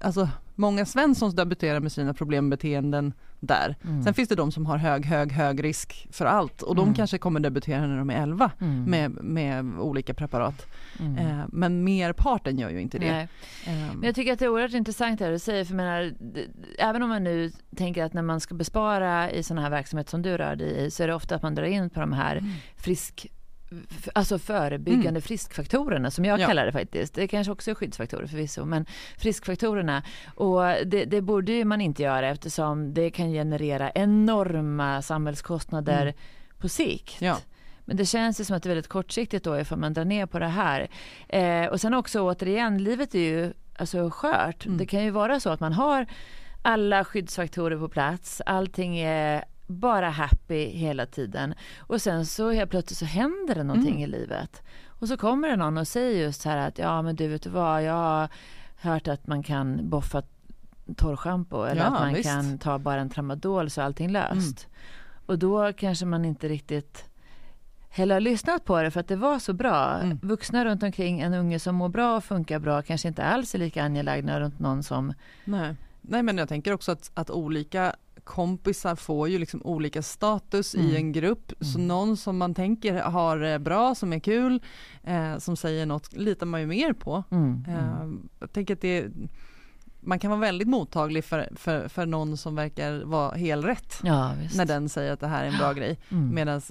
alltså, många Svenssons debuterar med sina problembeteenden där. Mm. Sen finns det de som har hög, hög, hög risk för allt och de mm. kanske kommer debutera när de är 11 mm. med, med olika preparat. Mm. Eh, men merparten gör ju inte det. Eh. Men jag tycker att det är oerhört intressant det du säger, för menar, även om man nu tänker att när man ska bespara i sån här verksamhet som du rör dig i så är det ofta att man drar in på de här mm. frisk alltså förebyggande mm. friskfaktorerna som jag ja. kallar det faktiskt. Det kanske också är skyddsfaktorer förvisso, men friskfaktorerna. Och det, det borde ju man inte göra eftersom det kan generera enorma samhällskostnader mm. på sikt. Ja. Men det känns ju som att det är väldigt kortsiktigt då ifall man drar ner på det här. Eh, och sen också återigen, livet är ju alltså skört. Mm. Det kan ju vara så att man har alla skyddsfaktorer på plats, allting är bara happy hela tiden. Och sen så helt plötsligt så händer det någonting mm. i livet. Och så kommer det någon och säger just här att ja men du vet du vad, jag har hört att man kan boffa torrschampo eller ja, att man visst. kan ta bara en tramadol så är allting löst. Mm. Och då kanske man inte riktigt heller har lyssnat på det för att det var så bra. Mm. Vuxna runt omkring en unge som mår bra och funkar bra kanske inte alls är lika angelägna runt någon som Nej. Nej men jag tänker också att, att olika kompisar får ju liksom olika status mm. i en grupp. Så mm. någon som man tänker har det bra, som är kul, eh, som säger något litar man ju mer på. Mm. Eh, jag tänker att det man kan vara väldigt mottaglig för, för, för någon som verkar vara helt rätt ja, när den säger att det här är en bra grej. Mm. Medan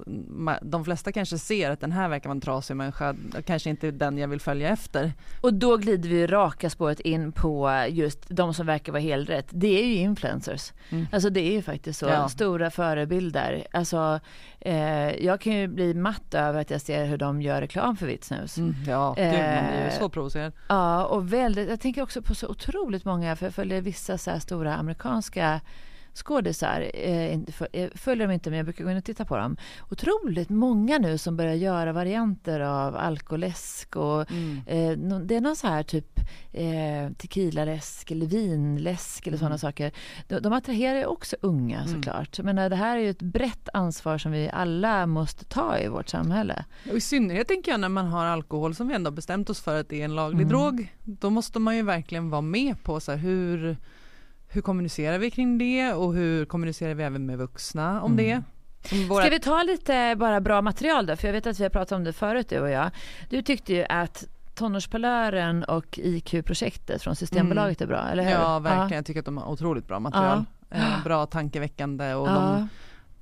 de flesta kanske ser att den här verkar vara en trasig människa, kanske inte den jag vill följa efter. Och då glider vi raka spåret in på just de som verkar vara helt rätt. Det är ju influencers. Mm. Alltså det är ju faktiskt så, ja. stora förebilder. Alltså eh, jag kan ju bli matt över att jag ser hur de gör reklam för vitt snus. Mm. Ja, eh, man blir ju så provocerad. Ja, och väldigt, jag tänker också på så otroligt många, för jag följer vissa så stora amerikanska skådisar, eh, inte för, eh, följer dem inte men jag brukar gå in och titta på dem. Otroligt många nu som börjar göra varianter av alkoläsk och Mm. eh, det är någon så här typ eh, tequilaläsk eller vinläsk eller sådana Mm. saker. De, de attraherar ju också unga Mm. såklart. Men det här är ju ett brett ansvar som vi alla måste ta i vårt samhälle. Och I synnerhet tänker jag när man har alkohol som vi ändå bestämt oss för att det är en laglig Mm. drog. Då måste man ju verkligen vara med på så här, hur, hur kommunicerar vi kring det och hur kommunicerar vi även med vuxna om Mm. det. Som våra- Ska vi ta lite bara bra material då? För jag vet att vi har pratat om det förut du och jag. Du tyckte ju att Tonårspalören och IQ-projektet från Systembolaget är bra, eller hur? Ja verkligen, jag tycker att de har otroligt bra material. Eh, bra tankeväckande och Ja. de,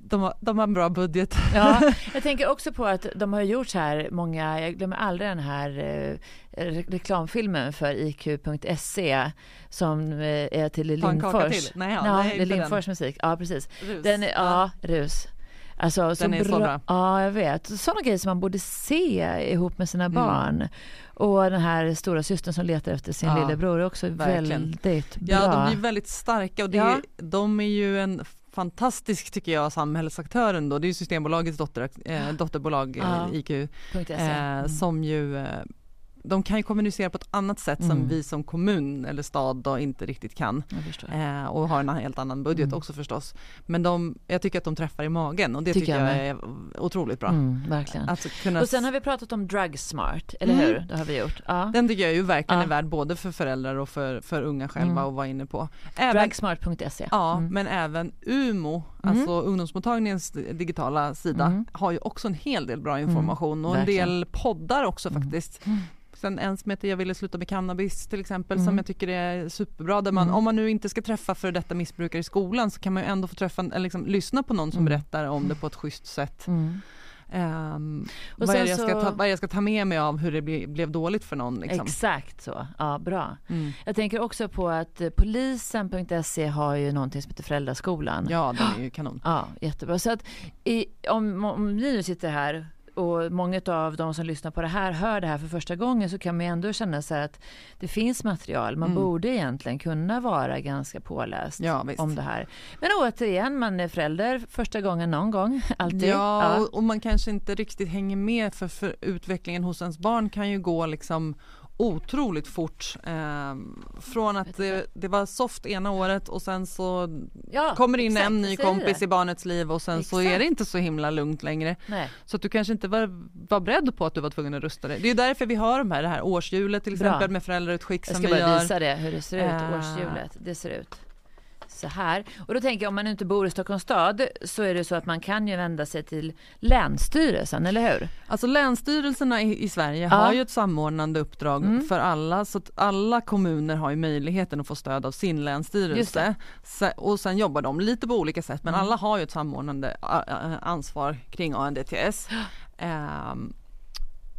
de, har, de har en bra budget. Ja, *laughs* jag tänker också på att de har gjort så här många, jag glömmer aldrig den här eh, re- reklamfilmen för IQ.se som eh, är till Lindfors. till. Nej, ja, ja, nej, är. Lindfors musik. Ja, precis. Rus. Den är, ja, rus. Alltså, Den är så bra. Ja, jag vet. Sådana grejer som man borde se ihop med sina Mm. barn. Och den här stora systern som letar efter sin Ja, lillebror är också verkligen. väldigt bra. Ja, de blir väldigt starka och det Ja. är, de är ju en fantastisk, tycker jag, samhällsaktör ändå. Det är ju Systembolagets dotter, eh, dotterbolag, eh, IQ, .se. eh, Mm. som ju eh, de kan ju kommunicera på ett annat sätt Mm. som vi som kommun eller stad då inte riktigt kan. Eh, och har en helt annan budget Mm. också förstås. Men de, jag tycker att de träffar i magen och det Tycker tycker, jag jag, är otroligt bra. Mm, verkligen. Att kunna Och sen har vi pratat om Drug Smart, eller Mm. hur? Det har vi gjort. Ja. Den tycker jag ju verkligen Ja. är värd både för föräldrar och för, för unga själva Mm. att vara inne på. Även, Drugsmart.se. ja, Mm. men även UMO, alltså ungdomsmottagningens digitala sida, har ju också en hel del bra information och en verkligen. del poddar också faktiskt. Mm. Sen en som heter Jag ville sluta med cannabis till exempel Mm. som jag tycker är superbra där man, Mm. om man nu inte ska träffa för detta missbrukare i skolan så kan man ju ändå få träffa, eller liksom, lyssna på någon som Mm. berättar om det på ett schysst sätt. Mm. Och vad, är jag ska så- ta, vad jag ska ta med mig av hur det ble, blev dåligt för någon liksom. Exakt så. Ja, bra. Mm. Jag tänker också på att eh, polisen.se har ju någonting som heter Föräldraskolan. Ja den är ju *gasps* kanon. Ja, jättebra. Så att i, om, om ni nu sitter här och många av de som lyssnar på det här hör det här för första gången så kan man ju ändå känna så att det finns material. Man Mm. borde egentligen kunna vara ganska påläst Ja, om det här. Men återigen, man är förälder första gången någon gång. *laughs* Alltid. Ja, och, och man kanske inte riktigt hänger med för, för utvecklingen hos ens barn kan ju gå liksom otroligt fort. Ehm, från att det, det var soft ena året och sen så Ja, kommer in exakt, en ny jag kompis det. i barnets liv och sen så Exakt. är det inte så himla lugnt längre. Nej. Så att du kanske inte var, var beredd på att du var tvungen att rusta dig. Det är därför vi har de här, det här årshjulet till Bra. exempel med föräldrautskick Jag som ska vi bara gör. visa det, hur det ser ut, Eh. årshjulet. Det ser ut så här. Och då tänker jag om man inte bor i Stockholms stad så är det så att man kan ju vända sig till Länsstyrelsen, eller hur? Alltså länsstyrelserna i, i Sverige Ja. har ju ett samordnande uppdrag Mm. för alla så att alla kommuner har ju möjligheten att få stöd av sin länsstyrelse. och sen jobbar de lite på olika sätt men Mm. alla har ju ett samordnande ansvar kring ANDTS. Ehm,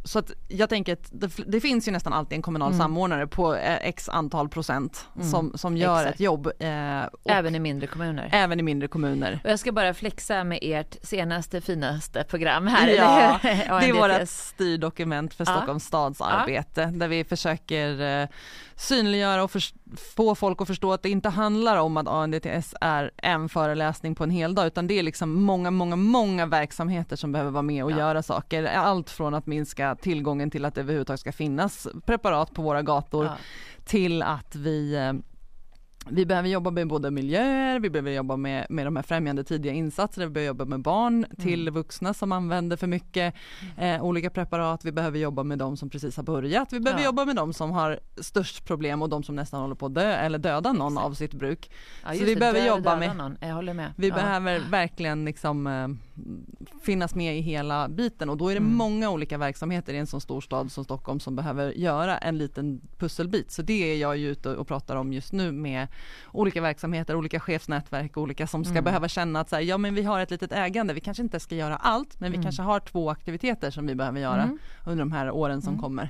så att jag tänker att det, det finns ju nästan alltid en kommunal Mm. samordnare på eh, x antal procent Mm. som, som gör Exakt. ett jobb. eh, Även i mindre kommuner. även i mindre kommuner. Och jag ska bara flexa med ert senaste finaste program här, Ja? *laughs* Det är vårt styrdokument för Ja. Stockholms stads arbete där vi försöker eh, synliggöra och förs- få folk att förstå att det inte handlar om att ANDTS är en föreläsning på en hel dag utan det är liksom många, många, många verksamheter som behöver vara med och Ja. göra saker. Allt från att minska tillgången till att det överhuvudtaget ska finnas preparat på våra gator Ja. till att vi eh, vi behöver jobba med både miljöer, vi behöver jobba med, med de här främjande tidiga insatserna, vi behöver jobba med barn till Mm. vuxna som använder för mycket eh, olika preparat, vi behöver jobba med de som precis har börjat, vi behöver Ja. jobba med de som har störst problem och de som nästan håller på att dö eller döda någon Exakt. av sitt bruk. Ja, Så vi det, behöver jobba med- Någon. Jag håller med. Vi ja. behöver verkligen liksom eh, finnas med i hela biten och då är det Mm. många olika verksamheter i en så stor stad som Stockholm som behöver göra en liten pusselbit. Så det är jag ju ute och pratar om just nu med olika verksamheter, olika chefsnätverk, olika som ska Mm. behöva känna att så här, ja men vi har ett litet ägande, vi kanske inte ska göra allt men vi Mm. kanske har två aktiviteter som vi behöver göra Mm. under de här åren som Mm. kommer.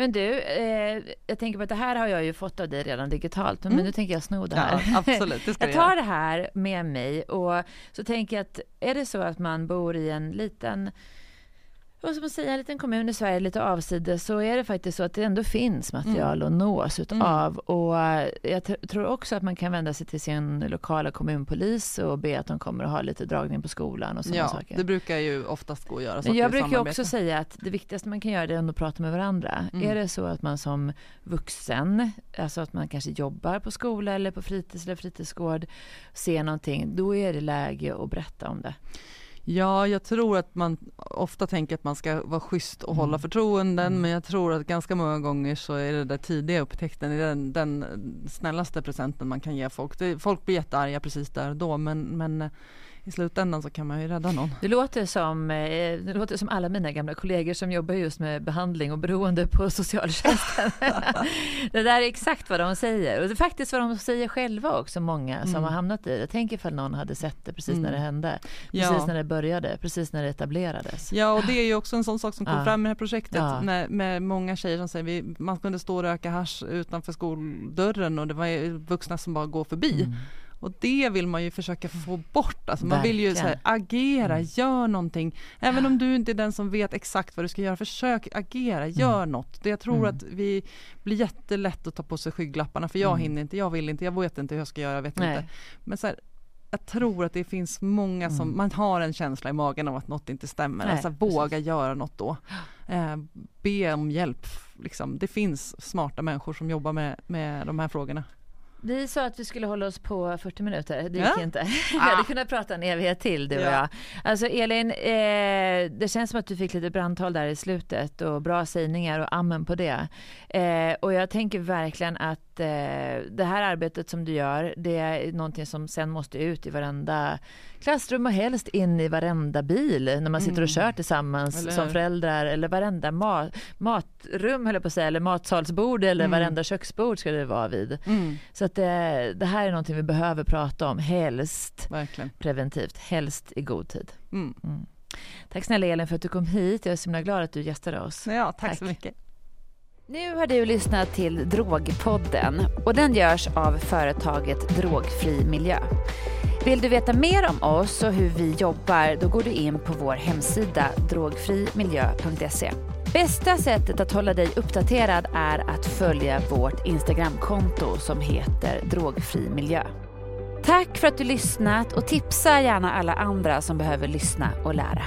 Men du, eh, jag tänker på att det här har jag ju fått av dig redan digitalt, men Mm. nu tänker jag sno det Ja, här. absolut, det ska *laughs* Jag tar det här med mig och så tänker jag att är det så att man bor i en liten Och som att säga, en liten kommun i Sverige lite avsides så är det faktiskt så att det ändå finns material mm. att nås utav. Mm. Och jag tror också att man kan vända sig till sin lokala kommunpolis och be att de kommer att ha lite dragning på skolan och sådana ja, saker. det brukar ju oftast gå att göra. Men jag brukar också säga att det viktigaste man kan göra är att prata med varandra. Mm. Är det så att man som vuxen, alltså att man kanske jobbar på skola eller på fritids eller fritidsgård, ser någonting, då är det läge att berätta om det. Ja, jag tror att man ofta tänker att man ska vara schysst och mm. hålla förtroenden mm. men jag tror att ganska många gånger så är det där tidiga upptäckten den, den snällaste presenten man kan ge folk. Det, folk blir jättearga precis där och då men, men i slutändan så kan man ju rädda någon. Det låter som, eh, det låter som alla mina gamla kollegor som jobbar just med behandling och beroende på socialtjänsten. *laughs* det där är exakt vad de säger och det är faktiskt vad de säger själva också, många som mm. har hamnat i det. Tänk ifall någon hade sett det precis mm. när det hände, precis ja. när det började, precis när det etablerades. Ja, och det är ju också en sån sak som kom ja. fram i det här projektet ja. med, med många tjejer som säger vi, man kunde stå och röka hash utanför skoldörren och det var vuxna som bara går förbi. Mm. Och det vill man ju försöka få bort. Alltså man vill ju här, agera, mm. gör någonting. Även om du inte är den som vet exakt vad du ska göra, försök agera, mm. gör mm. något. Jag tror mm. att vi blir jättelätt att ta på sig skygglapparna för jag mm. hinner inte, jag vill inte, jag vet inte hur jag ska göra, jag vet Nej. inte. Men så här, jag tror att det finns många som, mm. man har en känsla i magen av att något inte stämmer. Nej, alltså våga precis. göra något då. Eh, be om hjälp. Liksom. Det finns smarta människor som jobbar med, med de här frågorna. Vi sa att vi skulle hålla oss på 40 minuter, det gick ja. inte. *laughs* Vi hade ah. kunnat prata en evighet till du och ja. jag. Alltså Elin, eh, det känns som att du fick lite brandtal där i slutet och bra sägningar och amen på det. Eh, och jag tänker verkligen att eh, det här arbetet som du gör, det är någonting som sen måste ut i varenda klassrum och helst in i varenda bil när man sitter och mm. kör tillsammans eller... som föräldrar eller varenda mat, matrum höll jag på att säga, eller matsalsbord eller mm. varenda köksbord ska det vara vid. Mm. Så att det, det, här är någonting vi behöver prata om, helst Verkligen. preventivt, helst i god tid. Mm. mm. Tack snälla Elin för att du kom hit. Jag är så himla glad att du gästade oss. Ja, tack, tack. så mycket. Nu har du lyssnat till Drogpodden och den görs av företaget Drogfri Miljö. Vill du veta mer om oss och hur vi jobbar, då går du in på vår hemsida drogfrimiljö.se. Bästa sättet att hålla dig uppdaterad är att följa vårt Instagramkonto som heter Drogfri Miljö. Tack för att du lyssnat och tipsa gärna alla andra som behöver lyssna och lära.